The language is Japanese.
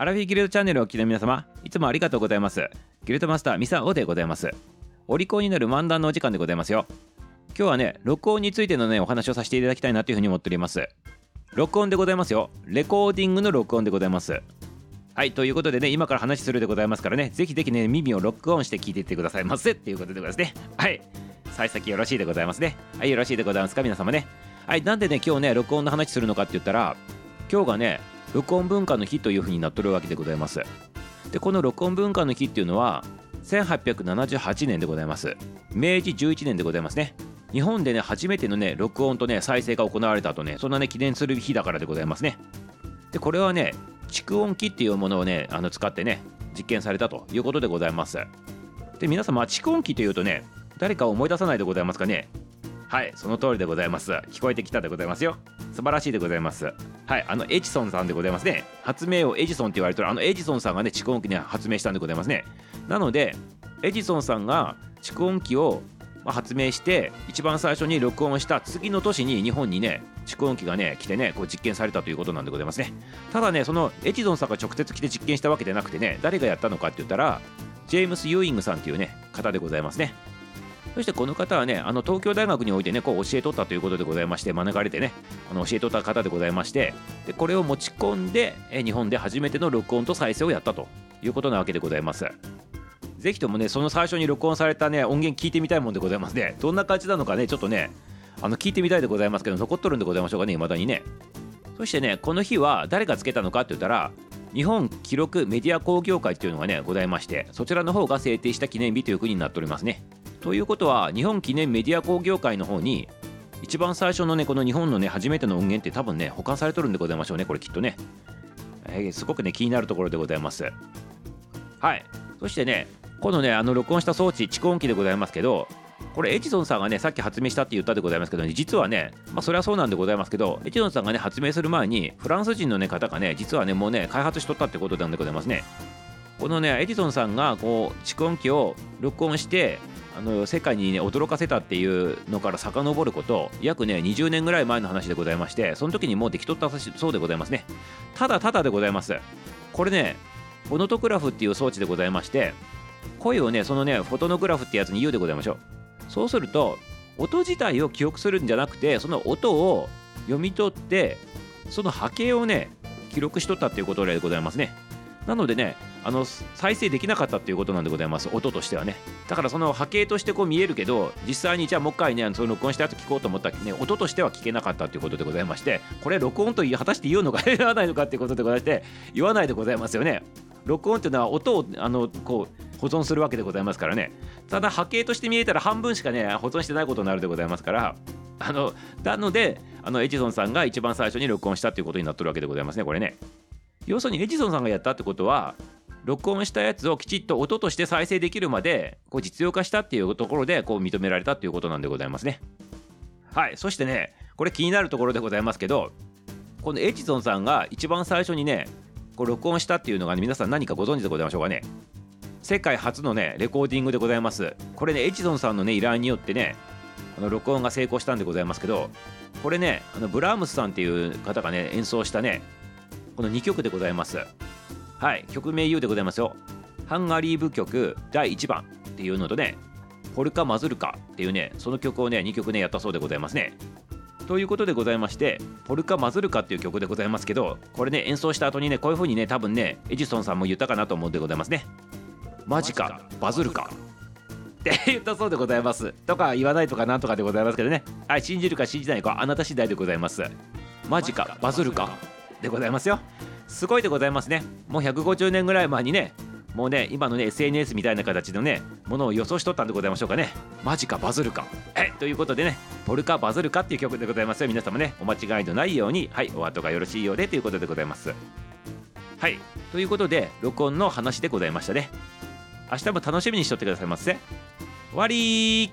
アラフィギルドチャンネルをお聞きの皆様いつもありがとうございます。ギルドマスターミサオでございます。お利口になる漫談のお時間でございますよ。今日はね録音についてのねお話をさせていただきたいなというふうに思っております。録音でございますよ。レコーディングの録音でございます。はいということでね今から話するでございますからねぜひぜひね耳をロックオンして聞いていってくださいませ。っていうことでございますね。はい。幸先よろしいでございますね。はいよろしいでございますか皆様ね。はいなんでね今日ね録音の話するのかって言ったら今日がね録音文化の日というふうになっとるわけでございます。でこの録音文化の日っていうのは1878年でございます。明治11年でございますね。日本でね初めてのね録音とね再生が行われたとねそんなね記念する日だからでございますね。でこれはね蓄音機っていうものをねあの使ってね実験されたということでございます。で皆様蓄音機というとね誰か思い出さないでございますかね？はいその通りでございます。聞こえてきたでございますよ。素晴らしいでございます。はいあのエジソンさんでございますね。発明をエジソンって言われてるあのエジソンさんがね蓄音機ね発明したんでございますね。なのでエジソンさんが蓄音機を発明して一番最初に録音した次の年に日本にね蓄音機がね来てねこう実験されたということなんでございますね。ただねそのエジソンさんが直接来て実験したわけでなくてね誰がやったのかって言ったらジェームス・ユーイングさんっていうね方でございますね。そしてこの方はねあの東京大学においてねこう教えとったということでございまして免れてねあの教えとった方でございましてでこれを持ち込んで日本で初めての録音と再生をやったということなわけでございます。ぜひともねその最初に録音されたね音源聞いてみたいもんでございますね。どんな感じなのかねちょっとねあの聞いてみたいでございますけど残っとるんでございましょうかね未だにね。そしてねこの日は誰がつけたのかって言ったら日本記録メディア工業会っていうのがねございましてそちらの方が制定した記念日という国になっておりますね。ということは日本記念メディア工業会の方に一番最初のねこの日本のね初めての音源って多分ね保管されとるんでございましょうねこれきっとね、えー、すごくね気になるところでございます。はい。そしてねこのねあの録音した装置蓄音機でございますけどこれエジソンさんがねさっき発明したって言ったでございますけど、ね、実はねまあそれはそうなんでございますけどエジソンさんがね発明する前にフランス人のね方がね実はねもうね開発しとったってことなんでございますね。このねエジソンさんがこう蓄音機を録音してあの世界にね驚かせたっていうのから遡ること約ね20年ぐらい前の話でございましてその時にもうできとったそうでございますね。ただただでございます。これねフォノトグラフっていう装置でございまして声をねそのねフォトノグラフってやつに言うでございましょう。そうすると音自体を記憶するんじゃなくてその音を読み取ってその波形をね記録しとったっていうことでございますね。なのでねあの再生できなかったっていうことなんでございます。音としてはね。だからその波形としてこう見えるけど実際にじゃあもう一回ねその録音した後聞こうと思ったらね音としては聞けなかったということでございましてこれ録音と果たして言うのか言わないのかっていうことでございまして言わないでございますよね。録音っていうのは音をあのこう保存するわけでございますからね。ただ波形として見えたら半分しかね保存してないことになるでございますからあのなのであのエジソンさんが一番最初に録音したっていうことになってるわけでございますねこれね。要するにエジソンさんがやったってことは録音したやつをきちっと音として再生できるまでこう実用化したっていうところでこう認められたっていうことなんでございますね。はいそしてねこれ気になるところでございますけどこのエジソンさんが一番最初にねこう録音したっていうのが、ね、皆さん何かご存知でございましょうかね。世界初のねレコーディングでございます。これねエジソンさんのね依頼によってねあの録音が成功したんでございますけどこれねあのブラームスさんっていう方がね演奏したねこの2曲でございます。はい曲名言うでございますよ。ハンガリー舞曲第1番っていうのとねポルカ・マズルカっていうねその曲をね2曲ねやったそうでございますね。ということでございましてポルカ・マズルカっていう曲でございますけどこれね演奏した後にねこういう風にね多分ねエジソンさんも言ったかなと思うんでございますね。マジかバズるか。って言ったそうでございます。とか言わないとかなんとかでございますけどね。はい信じるか信じないかあなた次第でございます。マジかバズるか。でございますよ。すごいでございますね。もう150年ぐらい前にねもうね今のね SNS みたいな形のねものを予想しとったんでございましょうかね。マジかバズるか。えということでねポルカバズるかっていう曲でございますよ。皆様ねお間違いのないように。はいお後がよろしいようでということでございます。はいということで録音の話でございましたね。明日も楽しみにしとってくださいませ。終わり